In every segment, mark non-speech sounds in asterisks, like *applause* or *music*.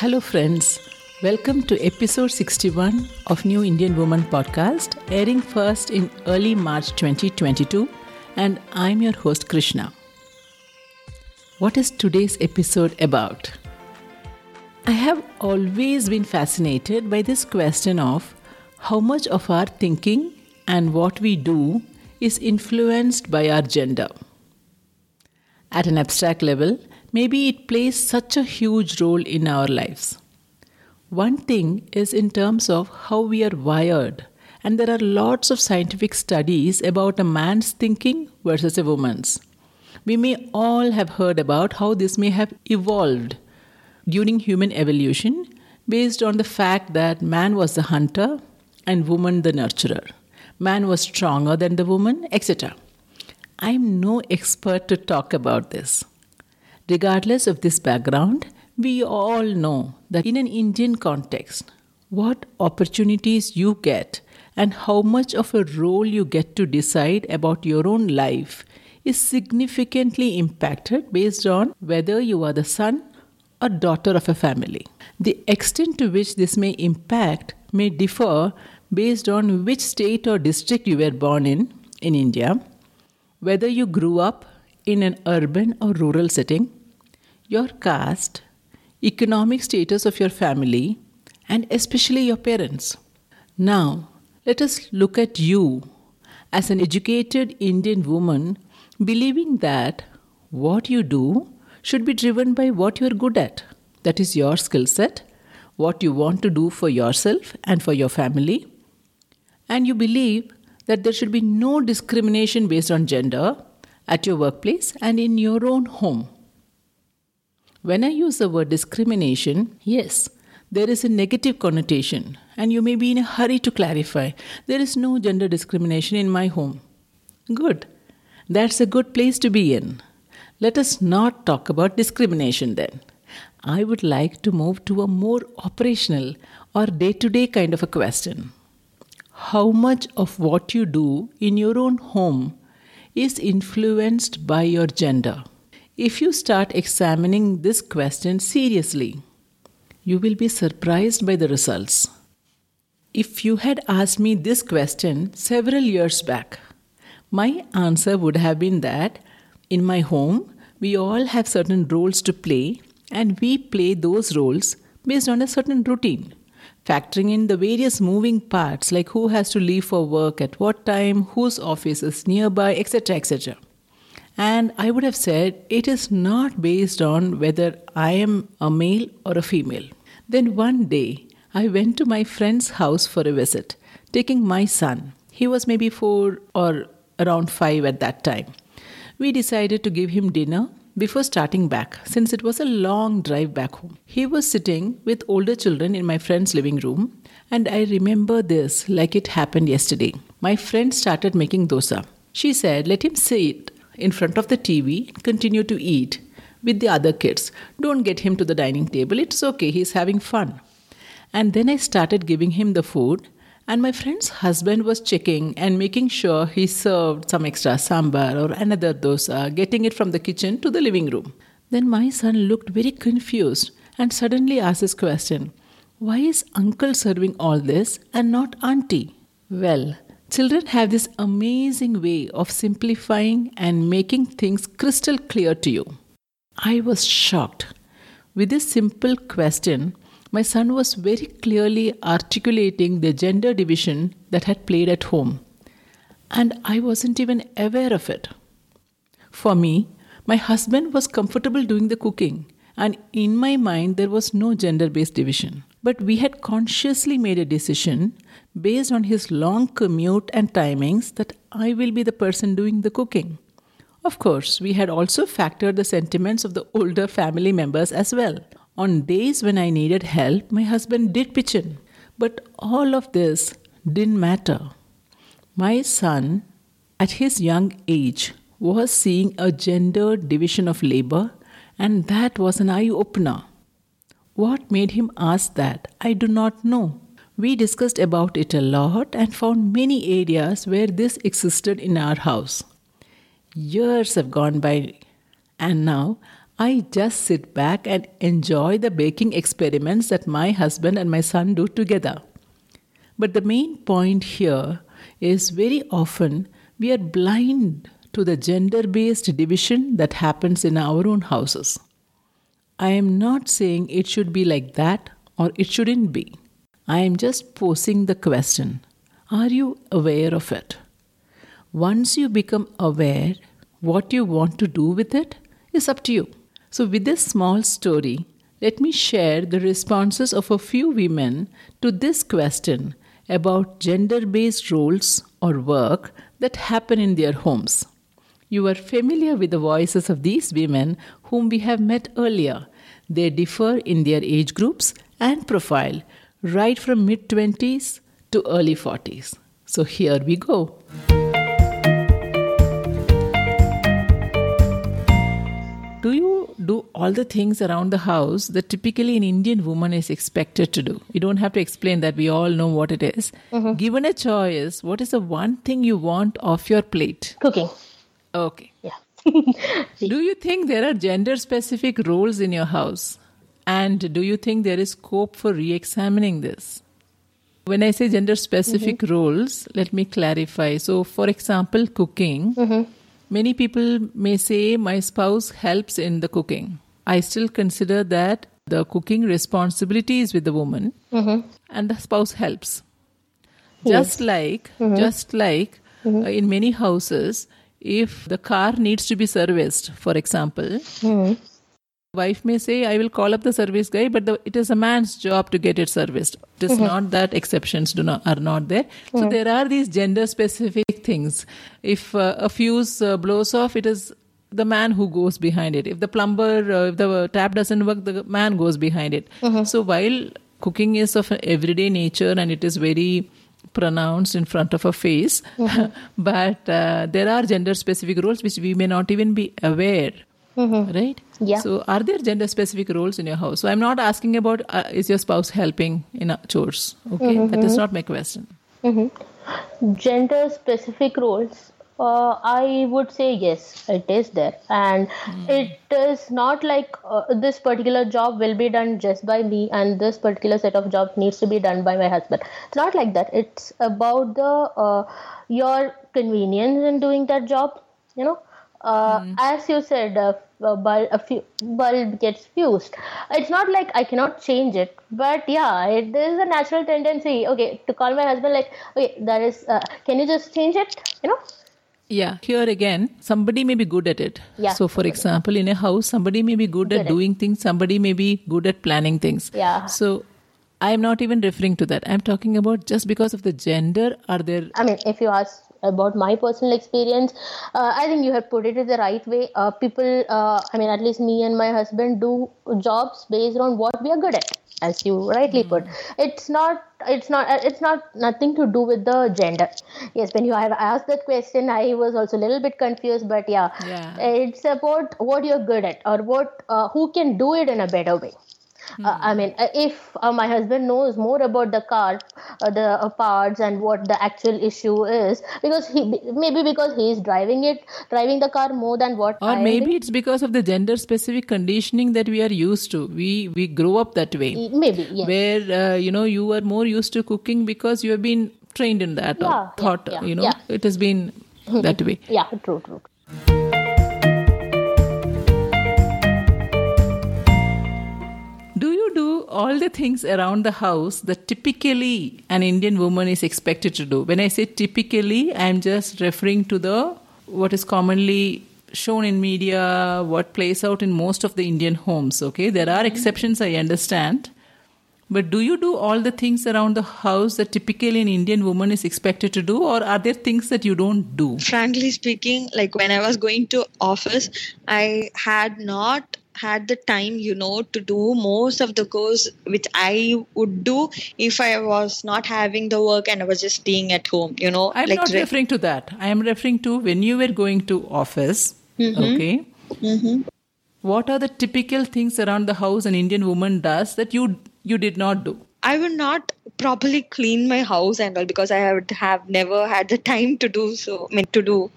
Hello, friends. Welcome to episode 61 of New Indian Woman podcast, airing first in early March 2022. And I'm your host, Krishna. What is today's episode about? I have always been fascinated by this question of how much of our thinking and what we do is influenced by our gender. At an abstract level, maybe it plays such a huge role in our lives. One thing is in terms of how we are wired, and there are lots of scientific studies about a man's thinking versus a woman's. We may all have heard about how this may have evolved during human evolution based on the fact that man was the hunter and woman the nurturer. Man was stronger than the woman, etc. I am no expert to talk about this. Regardless of this background, we all know that in an Indian context, what opportunities you get and how much of a role you get to decide about your own life is significantly impacted based on whether you are the son or daughter of a family. The extent to which this may impact may differ based on which state or district you were born in in India, whether you grew up in an urban or rural setting, your caste, economic status of your family, and especially your parents. Now, let us look at you as an educated Indian woman believing that what you do should be driven by what you're good at. That is your skill set, what you want to do for yourself and for your family. And you believe that there should be no discrimination based on gender at your workplace and in your own home. When I use the word discrimination, yes, there is a negative connotation, and you may be in a hurry to clarify. There is no gender discrimination in my home. Good. That's a good place to be in. Let us not talk about discrimination then. I would like to move to a more operational or day to day kind of a question. How much of what you do in your own home is influenced by your gender? If you start examining this question seriously, you will be surprised by the results. If you had asked me this question several years back, my answer would have been that in my home, we all have certain roles to play, and we play those roles based on a certain routine, factoring in the various moving parts like who has to leave for work at what time, whose office is nearby, etc. etc. And I would have said it is not based on whether I am a male or a female. Then one day, I went to my friend's house for a visit, taking my son. He was maybe four or around five at that time. We decided to give him dinner before starting back, since it was a long drive back home. He was sitting with older children in my friend's living room, and I remember this like it happened yesterday. My friend started making dosa. She said, Let him sit in front of the TV, continue to eat with the other kids. Don't get him to the dining table. It's okay, he's having fun. And then I started giving him the food, and my friend's husband was checking and making sure he served some extra sambar or another dosa, getting it from the kitchen to the living room. Then my son looked very confused and suddenly asked this question Why is uncle serving all this and not auntie? Well, Children have this amazing way of simplifying and making things crystal clear to you. I was shocked. With this simple question, my son was very clearly articulating the gender division that had played at home, and I wasn't even aware of it. For me, my husband was comfortable doing the cooking, and in my mind, there was no gender based division. But we had consciously made a decision based on his long commute and timings that I will be the person doing the cooking. Of course, we had also factored the sentiments of the older family members as well. On days when I needed help, my husband did pitch in. But all of this didn't matter. My son, at his young age, was seeing a gender division of labor, and that was an eye opener. What made him ask that? I do not know. We discussed about it a lot and found many areas where this existed in our house. Years have gone by, and now I just sit back and enjoy the baking experiments that my husband and my son do together. But the main point here is very often we are blind to the gender based division that happens in our own houses. I am not saying it should be like that or it shouldn't be. I am just posing the question Are you aware of it? Once you become aware, what you want to do with it is up to you. So, with this small story, let me share the responses of a few women to this question about gender based roles or work that happen in their homes. You are familiar with the voices of these women whom we have met earlier. They differ in their age groups and profile, right from mid 20s to early 40s. So here we go. Do you do all the things around the house that typically an Indian woman is expected to do? You don't have to explain that, we all know what it is. Mm-hmm. Given a choice, what is the one thing you want off your plate? Cooking. Okay. Yeah. *laughs* Do you think there are gender specific roles in your house? And do you think there is scope for re examining this? When I say gender specific mm-hmm. roles, let me clarify. So, for example, cooking, mm-hmm. many people may say, My spouse helps in the cooking. I still consider that the cooking responsibility is with the woman mm-hmm. and the spouse helps. Just like, just like uh, in many houses, if the car needs to be serviced, for example, wife may say, I will call up the service guy, but the, it is a man's job to get it serviced. It is not that exceptions do not, are not there. So there are these gender specific things. If uh, a fuse uh, blows off, it is the man who goes behind it. If the plumber, uh, if the tap doesn't work, the man goes behind it. So while cooking is of an everyday nature and it is very pronounced in front of a face, *laughs* but uh, there are gender specific roles which we may not even be aware. Right? Yeah. So, are there gender specific roles in your house? So, I'm not asking about uh, is your spouse helping in chores? Okay, That is not my question. Gender specific roles. Uh, I would say yes, it is there, and it is not like uh, this particular job will be done just by me, and this particular set of job needs to be done by my husband. It's not like that. It's about the uh, your convenience in doing that job. You know, uh, as you said, uh, a bulb, a fu- bulb gets fused. It's not like I cannot change it, but yeah, it, there is a natural tendency. Okay, to call my husband like, okay, that is, uh, can you just change it? You know. Yeah, here again, somebody may be good at it. Yeah, So, for example, in a house, somebody may be good at Good at- doing things, somebody may be good at planning things. Yeah. So, I am not even referring to that. I'm talking about just because of the gender, are there I mean, if you ask about my personal experience, uh, I think you have put it in the right way. Uh, people, uh, I mean, at least me and my husband do jobs based on what we are good at, as you rightly put. It's not. It's not. uh, It's not nothing to do with the gender. Yes, when you have asked that question, I was also a little bit confused. But yeah, Yeah. it's about what you're good at or what uh, who can do it in a better way. Uh, I mean, uh, if uh, my husband knows more about the car, uh, the uh, parts, and what the actual issue is, because he maybe because he is driving it, driving the car more than what or I maybe it's because of the gender specific conditioning that we are used to. We we grow up that way. maybe yes. where uh, you know you are more used to cooking because you have been trained in that or Yeah, yeah, thought yeah, you know it has been that way Yeah, true, true. All the things around the house that typically an indian woman is expected to do. When i say typically i'm just referring to the what is commonly shown in media what plays out in most of the indian homes okay? There are mm-hmm. exceptions i understand. But do you do all the things around the house that typically an Indian woman is expected to do, or are there things that you don't do? frankly speaking like when i was going to office i had not had the time you know to do most of the course which i would do if i was not having the work and i was just staying at home you know I'm like not re- referring to that. I am referring to when you were going to office. Mm-hmm. Okay. Mm-hmm. What are the typical things around the house an Indian woman does that you you did not do? I would not properly clean my house and all because I would have never had the time to do so. I mean, to do.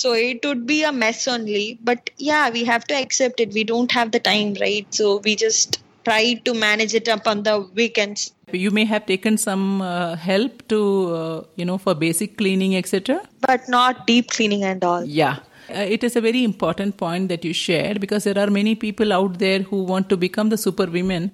So it would be a mess only. But yeah we have to accept it. We don't have the time right? So we just try to manage it up on the weekends. You may have taken some uh, help to uh, you know for basic cleaning etc but not deep cleaning and all. Yeah. Uh, it is a very important point that you shared because there are many people out there who want to become the super women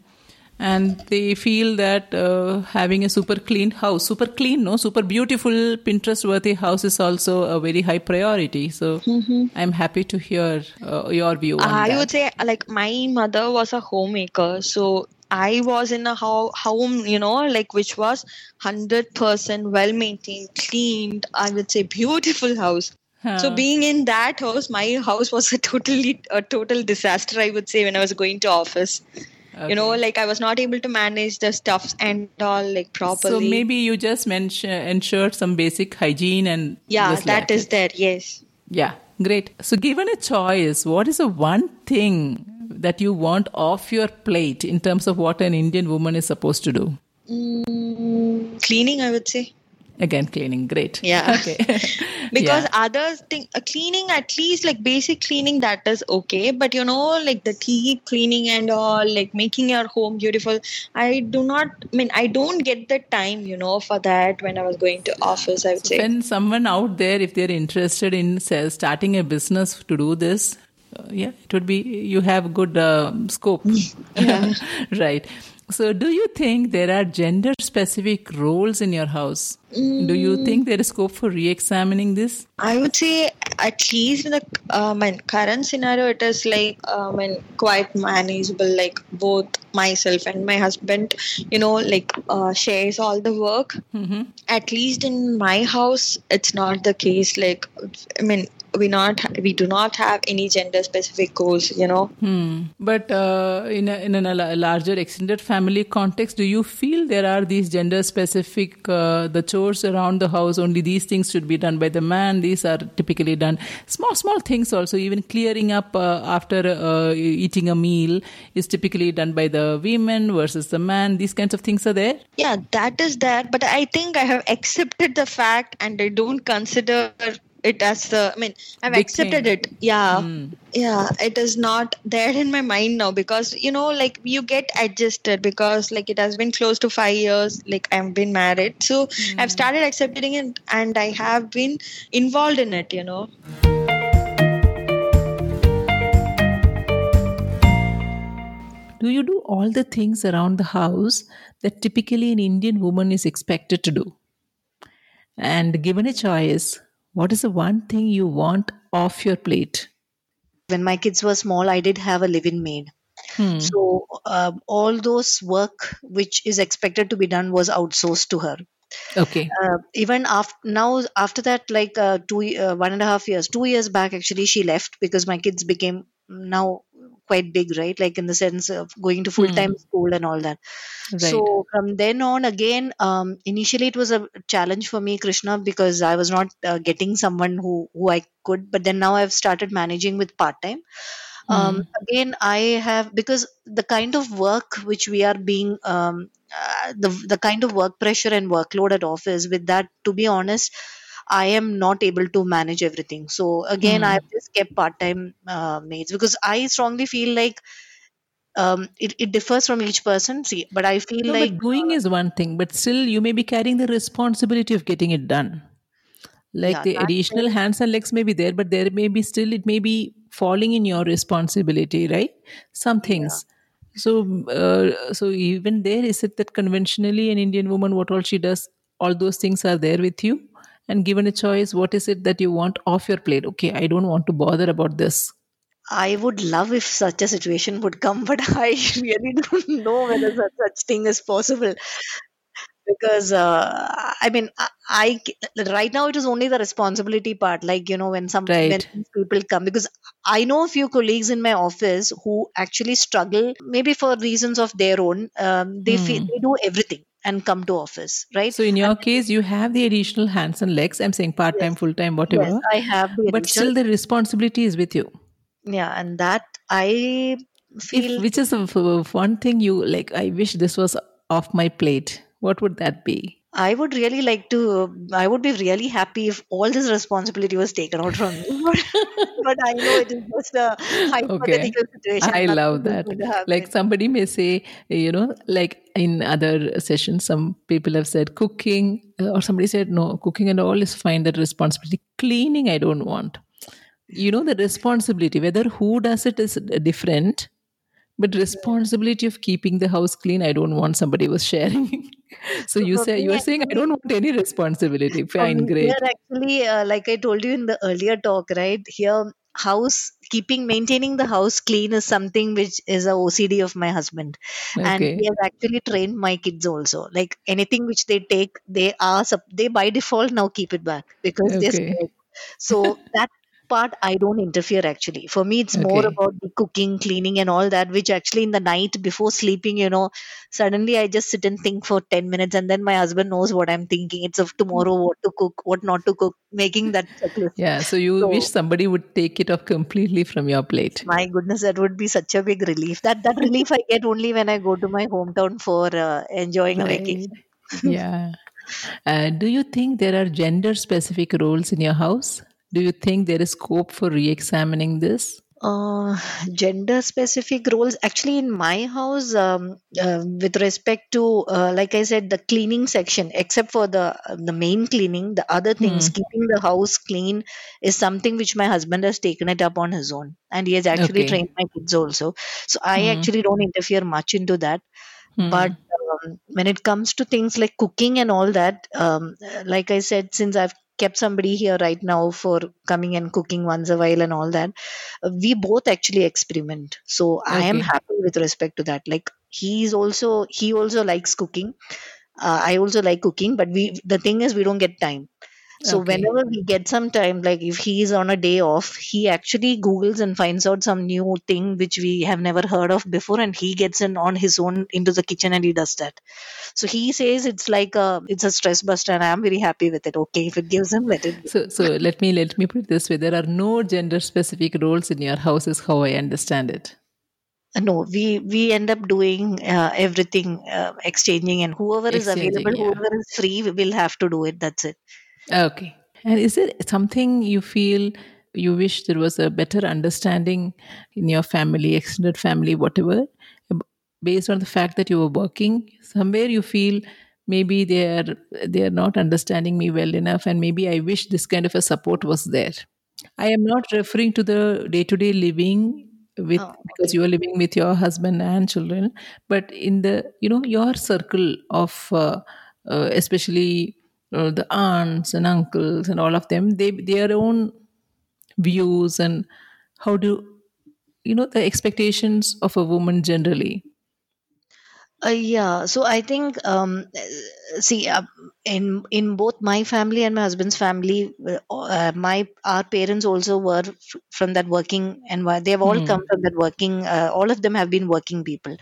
and they feel that uh, having a super clean house super clean no super beautiful pinterest worthy house is also a very high priority so mm-hmm. i'm happy to hear uh, your view i that. would say like my mother was a homemaker so I was in a ho- home, you know, like which was 100% well maintained, cleaned, I would say beautiful house. Huh. So being in that house, my house was a totally a total disaster. I would say when I was going to office. Okay. You know, like I was not able to manage the stuffs and all like properly. So maybe you just mention ensured some basic hygiene and yeah, that is it. there. Yes. Yeah, great. So given a choice, what is the one thing that you want off your plate in terms of what an Indian woman is supposed to do? Mm, cleaning, I would say again cleaning great. Yeah. *laughs* Okay. *laughs* Because yeah. other thing uh, cleaning at least like basic cleaning that is okay. But you know like the deep cleaning and all like making your home beautiful i do not i mean i don't get the time you know for that when i was going to office i would so say. when someone out there if they're interested in say, starting a business to do this uh, yeah it would be you have good uh, scope. *laughs* Right so, do you think there are gender specific roles in your house? Mm. Do you think there is scope for re examining this? I would say, at least in the my current scenario, it is like um, quite manageable. Like, both myself and my husband, you know, like uh, shares all the work. Mm-hmm. At least in my house, it's not the case. Like, I mean, we not we do not have any gender specific goals you know. Hmm. but uh, in a, in a larger extended family context do you feel there are these gender specific uh, the chores around the house only these things should be done by the man these are typically done. Small small things also even clearing up uh, after uh, eating a meal is typically done by the women versus the man. These kinds of things are there? Yeah that is there but i think i have accepted the fact and i don't consider it as the i mean i've Big accepted thing. it yeah mm. yeah it is not there in my mind now because you know like you get adjusted because like it has been close to five years like i've been married so mm. i've started accepting it and i have been involved in it you know do you do all the things around the house that typically an indian woman is expected to do and given a choice what is the one thing you want off your plate? When my kids were small, I did have a live-in maid. Hmm. So uh, all those work which is expected to be done was outsourced to her. Okay. Uh, even after now, after that, like uh, two, uh, one and a half years, two years back, actually, she left because my kids became now quite big, right? Like in the sense of going to full time mm. school and all that. Right. So from then on, again, um, initially it was a challenge for me, Krishna, because I was not uh, getting someone who who I could. But then now I've started managing with part time. Um, mm. Again, I have because the kind of work which we are being um, uh, the the kind of work pressure and workload at office. With that, to be honest I am not able to manage everything. So again, mm. I've just kept part time uh, maids because I strongly feel like um, it, it differs from each person. See, but I feel no, like doing uh, is one thing, but still you may be carrying the responsibility of getting it done. Like yeah, the additional hands and legs may be there, but there may be still it may be falling in your responsibility, right? Some things. Yeah. So, uh, so even there, is it that conventionally an Indian woman, what all she does, all those things are there with you? And given a choice what is it that you want off your plate okay i don't want to bother about this I would love if such a situation would come, but *laughs* I really don't know whether such, such thing is possible. Because uh, I mean, I, I, right now it is only the responsibility part. Like you know, when some right. when people come, because I know a few colleagues in my office who actually struggle, maybe for reasons of their own. Um, they feel, hmm. they do everything and come to office, right? So in your and, case, you have the additional hands and legs. I'm saying part time, yes, full time, whatever. Yes, I have, but still the responsibility is with you. Yeah, and that I feel. If, which is uh, uh, one thing you like? I wish this was off my plate. What would that be? I would really like to. I would be really happy if all this responsibility was taken out from me. *laughs* but I know it is just a hypothetical okay. situation. I love that. Like somebody may say, you know, like in other sessions, some people have said cooking, uh, or somebody said no, cooking and all is fine. That responsibility, cleaning, I don't want. You know, the responsibility, whether who does it is different but responsibility of keeping the house clean i don't want somebody was sharing *laughs* *laughs* so you say you are saying i don't want any responsibility. Fine great here actually uh, like i told you in the earlier talk right here house keeping maintaining the house clean is something which is a ocd of my husband. Okay. and he has actually trained my kids also. Like anything which they take they are they by default now keep it back because okay. they're so that part I don't interfere actually. For me, it's okay. more about the cooking, cleaning, and all that, which actually in the night before sleeping, you know, suddenly I just sit and think for 10 minutes, and then my husband knows what I'm thinking. It's of tomorrow, what to cook, what not to cook, making that checklist. Yeah, so you so, wish somebody would take it off completely from your plate. My goodness, that would be such a big relief. That that relief I get only when I go to my hometown for uh, enjoying right. a vacation. yeah. Uh, do you think there are gender specific roles in your house? Do you think there is scope for re examining this? Uh, gender specific roles actually in my house um, uh, with respect to uh, like i said the cleaning section except for the the main cleaning the other things hmm. keeping the house clean is something which my husband has taken it up on his own and he has actually okay. trained my kids also so i hmm. actually don't interfere much into that hmm. but um, when it comes to things like cooking and all that um, like i said since i've kept somebody here right now for coming and cooking once a while and all that we both actually experiment. So okay. i am happy with respect to that. Like he's also he also likes cooking. Uh, i also like cooking but we the thing is we don't get time so okay. whenever we get some time, like if he is on a day off, he actually Googles and finds out some new thing which we have never heard of before, and he gets in on his own into the kitchen and he does that. So he says it's like a it's a stress buster, and I'm very happy with it. Okay, if it gives him, let it. So so let me let me put it this way: there are no gender specific roles in your house, is how I understand it uh, no we we end up doing uh, everything uh, exchanging and whoever exchanging, is available yeah. whoever is free we will have to do it that's it Okay. And is it something you feel you wish there was a better understanding in your family, extended family, whatever, based on the fact that you were working? Somewhere you feel maybe they are they are not understanding me well enough, and maybe I wish this kind of a support was there. I am not referring to the day to day living with oh, okay. because you are living with your husband and children, but in the you know your circle of uh, uh, especially Uh, the aunts and uncles and all of them they their own views and how do you know the expectations of a woman generally uh, yeah, so I think um, see uh, in in both my family and my husband's family, uh, uh my our parents also were f- from that working and they have all mm. come from that working. Uh, all of them have been working people,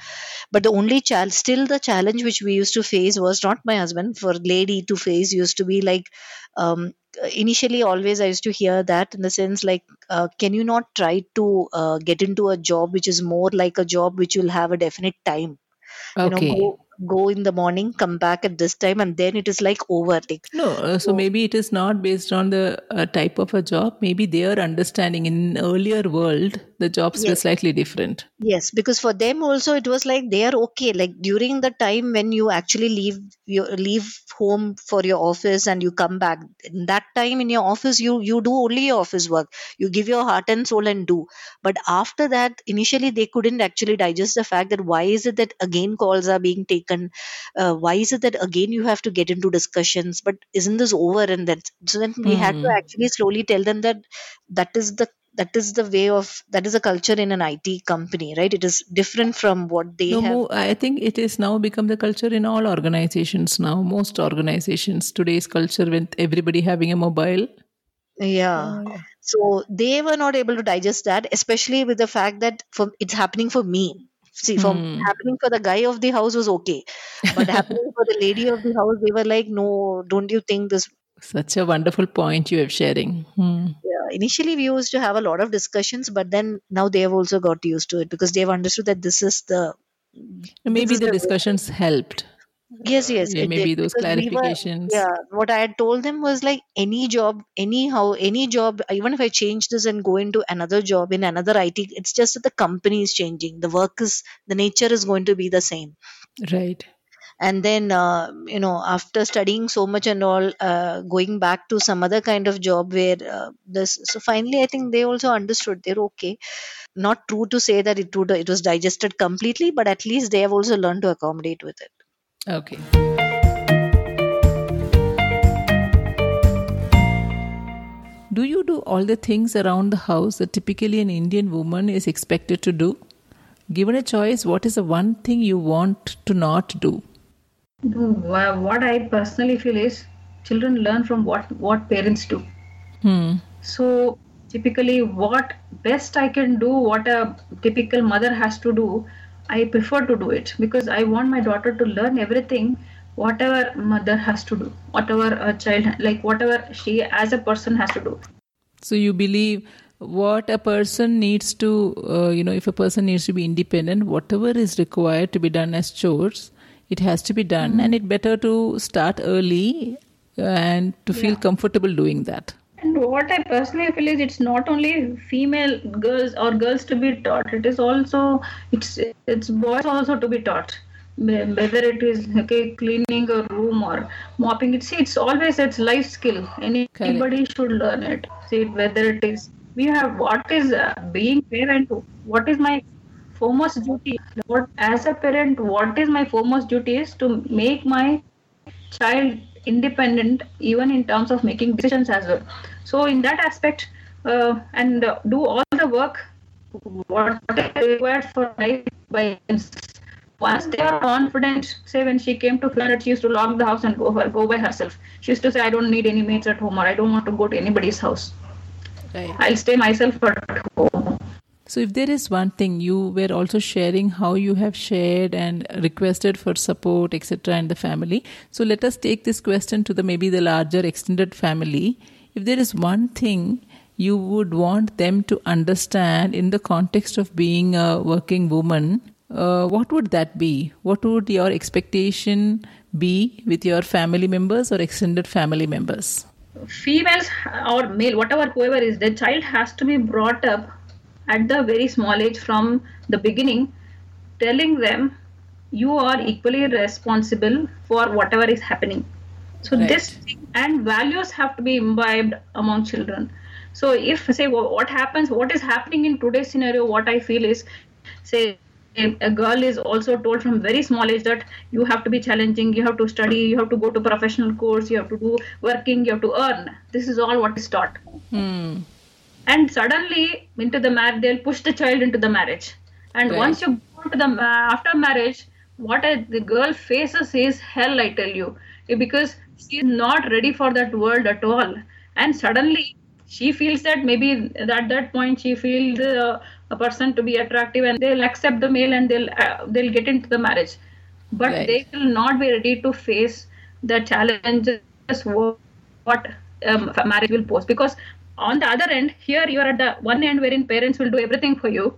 but the only child still the challenge which we used to face was not my husband for lady to face used to be like um, initially always i used to hear that in the sense like uh, can you not try to uh, get into a job which is more like a job which will have a definite time Okay. you know go go in the morning come back at this time and then it is like over like no uh, so, so, maybe it is not based on the uh, type of a job. Maybe their understanding in earlier world the jobs yes. were slightly different. Yes because for them also it was like they are okay. Like during the time when you actually leave you leave home for your office and you come back in that time in your office you you do only your office work. You give your heart and soul and do. But after that initially they couldn't actually digest the fact that why is it that again calls are being taken and uh, why is it that again you have to get into discussions but isn't this over and then so then we mm. had to hmm. actually slowly tell them that that is the that is the way of that is a culture in an IT company, right? It is different from what they no, have. I think it is now become the culture in all organizations now. Most organizations today's culture with everybody having a mobile. Yeah. Oh, So they were not able to digest that, especially with the fact that for, it's happening for me. See, for hmm. happening for the guy of the house was okay, but happening for the lady of the house, they were like, "No, don't you think this?" Such a wonderful point you have sharing. Hmm. Yeah, initially we used to have a lot of discussions, but then now they have also got used to it because they have understood that this is the maybe the, the discussions way. helped Yes, yes. Yeah, maybe did, those because we were- clarifications. yeah, what I had told them was like any job, anyhow, any job, even if I change this and go into another job in another IT, it's just that the company is changing. The work is, the nature is going to be the same. Right. And then, uh, you know, after studying so much and all, uh, going back to some other kind of job where uh, this, so finally, I think they also understood they're okay. Not true to say that it would, it was digested completely, but at least they have also learned to accommodate with it. Okay. Do you do all the things around the house that typically an Indian woman is expected to do? Given a choice, what is the one thing you want to not do? What I personally feel is children learn from what what parents do. Hmm. So typically, what best I can do, what a typical mother has to do, I prefer to do it because I want my daughter to learn everything, whatever mother has to do, whatever a child like whatever she as a person has to do. So you believe what a person needs to, uh, you know, if a person needs to be independent, whatever is required to be done as chores, it has to be done, and it better to start early and to feel comfortable doing that. And what I personally feel is it's not only female girls or girls to be taught. It is also it's it's boys also to be taught. Whether it is okay cleaning a room or mopping it, see it's always it's life skill. Anybody should learn it. See whether it is we have what is uh, being parent. What is my foremost duty? What as a parent, what is my foremost duty is to make my child independent even in terms of making decisions as well. So in that aspect uh, and uh, do all the work what is required for life by once they are confident say when she came to Florida she used to lock the house and go, her, go by herself. She used to say i don't need any mates at home or i don't want to go to anybody's house. Right. i'll stay myself at home So, if there is one thing you were also sharing how you have shared and requested for support, etc., in the family. So, let us take this question to the maybe the larger extended family. If there is one thing you would want them to understand in the context of being a working woman, uh, what would that be? What would your expectation be with your family members or extended family members? females or male, whatever whoever is, the child has to be brought up at the very small age from the beginning, telling them you are equally responsible for whatever is happening. So Right. this and values have to be imbibed among children. So if say what happens, what is happening in today's scenario, what I feel is, say a a girl is also told from very small age that you have to be challenging, you have to study, you have to go to professional course, you have to do working, you have to earn. This is all what is taught. Hmm. And suddenly into the marriage, they'll push the child into the marriage. And Right. once you go to the ma- after marriage, what a, the girl faces is hell. I tell you, because she is not ready for that world at all. And suddenly she feels that maybe at that point she feels uh, a person to be attractive, and they'll accept the male and they'll uh, they'll get into the marriage. But Right. they will not be ready to face the challenges what, what um, marriage will pose because on the other end here you are at the one end wherein parents will do everything for you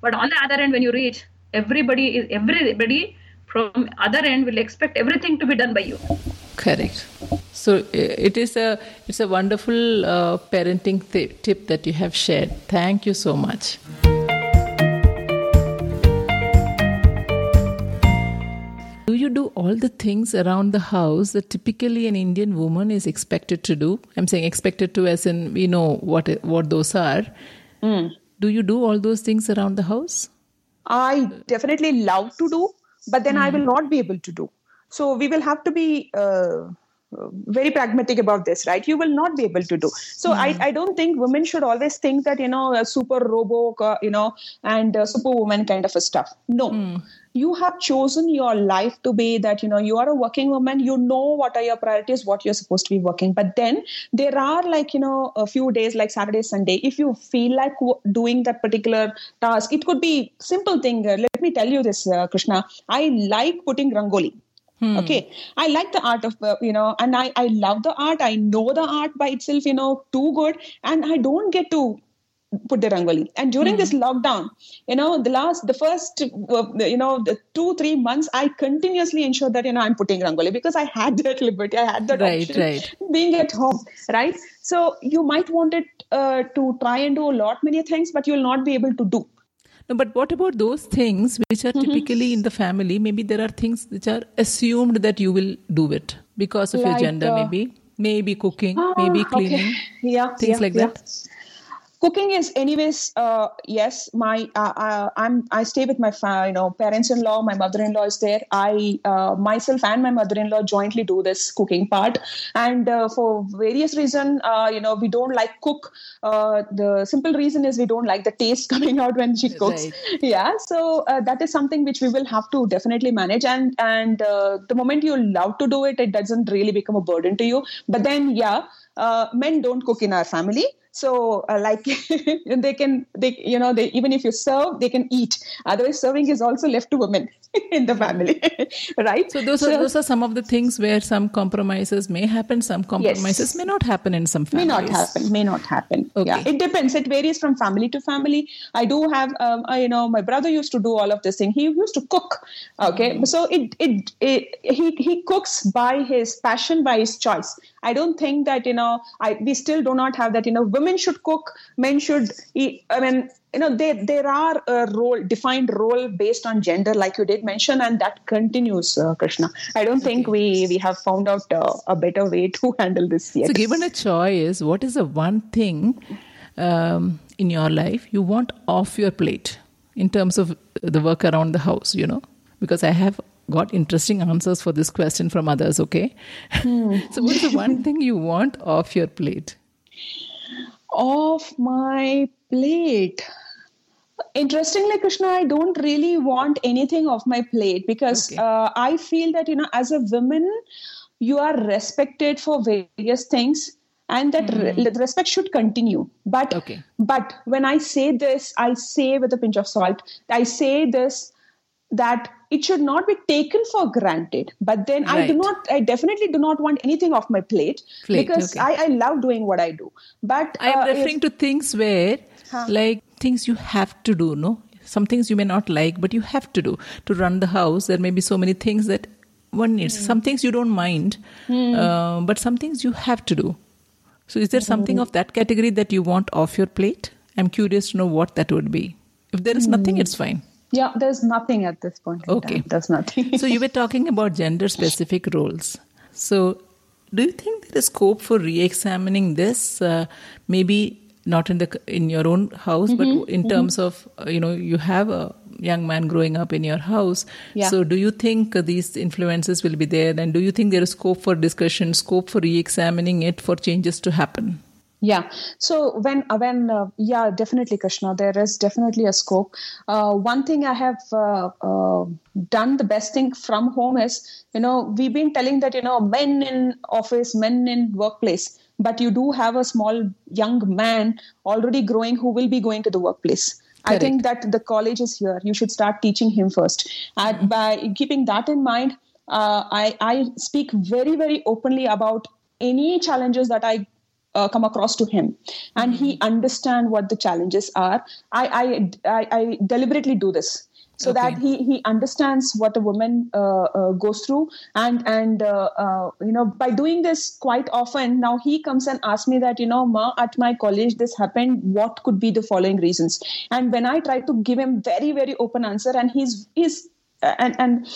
but on the other end when you reach everybody is everybody from other end will expect everything to be done by you Correct. So it is a it's a wonderful uh, parenting th- tip that you have shared. Thank you so much. Do you do all the things around the house that typically an Indian woman is expected to do? I'm saying expected to, as in we know what what those are. Do you do all those things around the house? I definitely love to do, but then I will not be able to do. So we will have to be uh, very pragmatic about this, right? You will not be able to do. So I, I don't think women should always think that, you know, a super robo, uh, you know, and uh, superwoman kind of a stuff. No. You have chosen your life to be that, you know, you are a working woman, you know what are your priorities, what you're supposed to be working. But then there are like, you know, a few days like Saturday, Sunday, if you feel like w- doing that particular task, it could be simple thing. Uh, let me tell you this, uh, Krishna. I like putting rangoli. Okay, I like the art of uh, you know, and I I love the art. I know the art by itself, you know, too good, and I don't get to put the rangoli. And during mm. this lockdown you know the last the first uh, you know the two three months i continuously ensure that you know i'm putting rangoli because i had *laughs* that liberty. I had that right, option right. being at home right? So you might want it uh, to try and do a lot many things but you'll not be able to do no, but what about those things which are mm-hmm. typically in the family? Maybe there are things which are assumed that you will do it because of like, your gender, uh, maybe maybe cooking, ah, maybe cleaning, okay. yeah, things yeah, like yeah. that cooking is anyways uh, yes my uh, uh, i'm i stay with my you know parents-in-law my mother-in-law is there. I uh, myself and my mother-in-law jointly do this cooking part. And uh, for various reason uh, you know we don't like cook. The simple reason is we don't like the taste *laughs* coming out when she cooks. Right. yeah so that is something which we will have to definitely manage. And and the moment you love to do it it doesn't really become a burden to you. But then yeah men don't cook in our family so uh, like *laughs* they can they you know they even if you serve they can eat. Otherwise serving is also left to women *laughs* in the family *laughs* right? So those so, are those are some of the things where some compromises may happen some compromises yes. may not happen in some families may not happen may not happen. Okay. yeah it depends. It varies from family to family. I do have um, I, you know my brother used to do all of this thing. He used to cook okay? Mm. so it, it it he he cooks by his passion by his choice i don't think that you know i we still do not have that you know women should cook men should eat. I mean you know there there are a role defined role based on gender like you did mention and that continues uh, krishna. I don't think we we have found out uh, a better way to *laughs* handle this yet. So given a choice what is the one thing um, in your life you want off your plate in terms of the work around the house you know? Because i have got interesting answers for this question from others okay hmm. *laughs* so what's the one *laughs* thing you want off your plate off my plate interestingly krishna i don't really want anything off my plate because okay. uh, i feel that you know as a woman you are respected for various things and that mm. re- respect should continue but okay. but when i say this i say with a pinch of salt i say this that it should not be taken for granted but then right. i do not i definitely do not want anything off my plate, plate because okay. I, I love doing what i do but i'm uh, referring if, to things where huh? like things you have to do no some things you may not like but you have to do to run the house there may be so many things that one needs mm. some things you don't mind mm. uh, but some things you have to do so is there something mm. of that category that you want off your plate i'm curious to know what that would be if there is nothing hmm. it's fine yeah, there's nothing at this point. Okay. There's nothing. *laughs* so you were talking about gender specific roles. So do you think there is scope for re-examining this? Uh, maybe not in the in your own house, mm-hmm. but in mm-hmm. terms of uh, you know you have a young man growing up in your house. Yeah. So do you think these influences will be there? And do you think there is scope for discussion, scope for re-examining it for changes to happen? Yeah so when uh, when uh, yeah definitely krishna there is definitely a scope uh, one thing i have uh, uh, done the best thing from home is you know we've been telling that you know men in office men in workplace but you do have a small young man already growing who will be going to the workplace Correct. I think that the college is here. You should start teaching him first. And mm-hmm. by keeping that in mind, uh, I, I speak very, very openly about any challenges that I uh, come across to him. And he mm-hmm. understand what the challenges are. I, I, I, I deliberately do this so okay. that he he understands what a woman uh, uh, goes through. And and uh, uh, you know by doing this quite often now he comes and asks me that you know ma at my college this happened. What could be the following reasons? And when i try to give him very very open answer and he's he's and and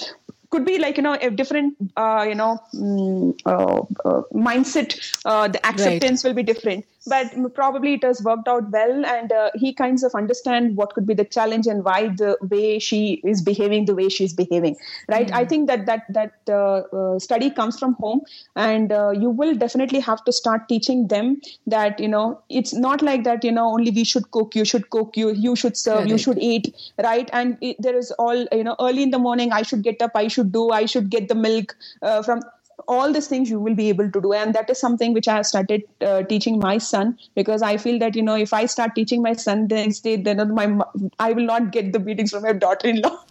could be like you know a different uh, you know um, uh, uh, mindset uh, the acceptance right. will be different but probably it has worked out well and uh, he kinds of understand what could be the challenge and why the way she is behaving the way she's behaving right? Mm-hmm. i think that that that uh, uh, study comes from home and uh, you will definitely have to start teaching them that you know it's not like that you know only we should cook you should cook you you should serve you should eat right? And it, there is all you know early in the morning i should get up i should do i should get the milk uh, from all these things you will be able to do. And that is something which i have started uh, teaching my son because i feel that you know if i start teaching my son then instead then my i will not get the beatings from my daughter-in-law. *laughs*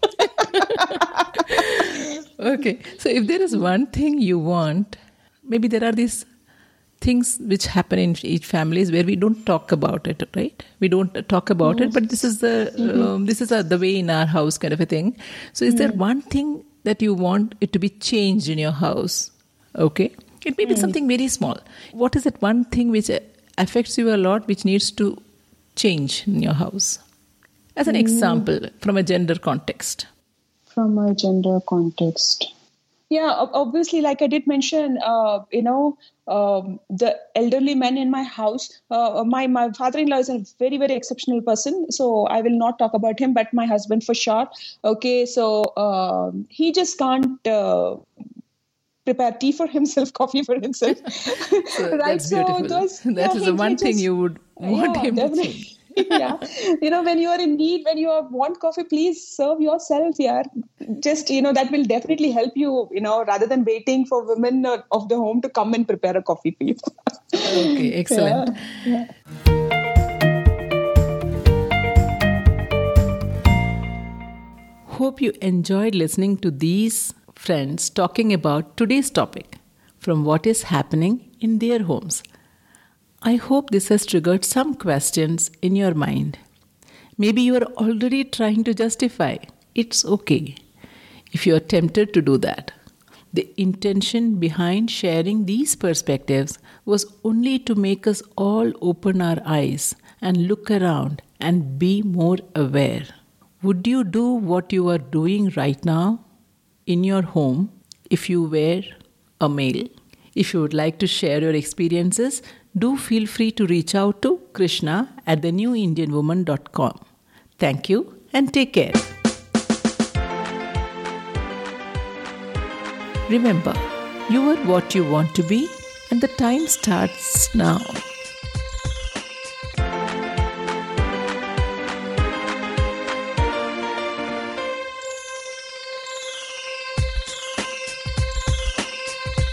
Okay. So if there is one thing you want maybe there are these things which happen in each families where we don't talk about it right? We don't talk about it but this is the um, this is a, the way in our house kind of a thing. So is there one thing that you want it to be changed in your house okay? It may be something very small. What is that one thing which uh, affects you a lot which needs to change in your house? As an example from a gender context. From a gender context. yeah obviously like i did mention uh, you know um, the elderly men in my house uh, my my father-in-law is a very very exceptional person so i will not talk about him but my husband for sure. Okay so um, he just can't uh, prepare tea for himself *laughs* coffee for himself. *laughs* So *laughs* right that's beautiful. those- that yeah, is the he one thing just- you would want yeah, him to definitely. change. Yeah. You know when you are in need when you want coffee please serve yourself yeah. Just you know that will definitely help you you know rather than waiting for women of the home to come and prepare a coffee for you okay excellent. Hope you enjoyed listening to these friends talking about today's topic from what is happening in their homes. I hope this has triggered some questions in your mind. Maybe you are already trying to justify. It's okay if you are tempted to do that. The intention behind sharing these perspectives was only to make us all open our eyes and look around and be more aware. Would you do what you are doing right now in your home if you were a male? If you would like to share your experiences, do feel free to reach out to Krishna at thenewindianwoman.com. Thank you and take care. Remember, you are what you want to be, and the time starts now.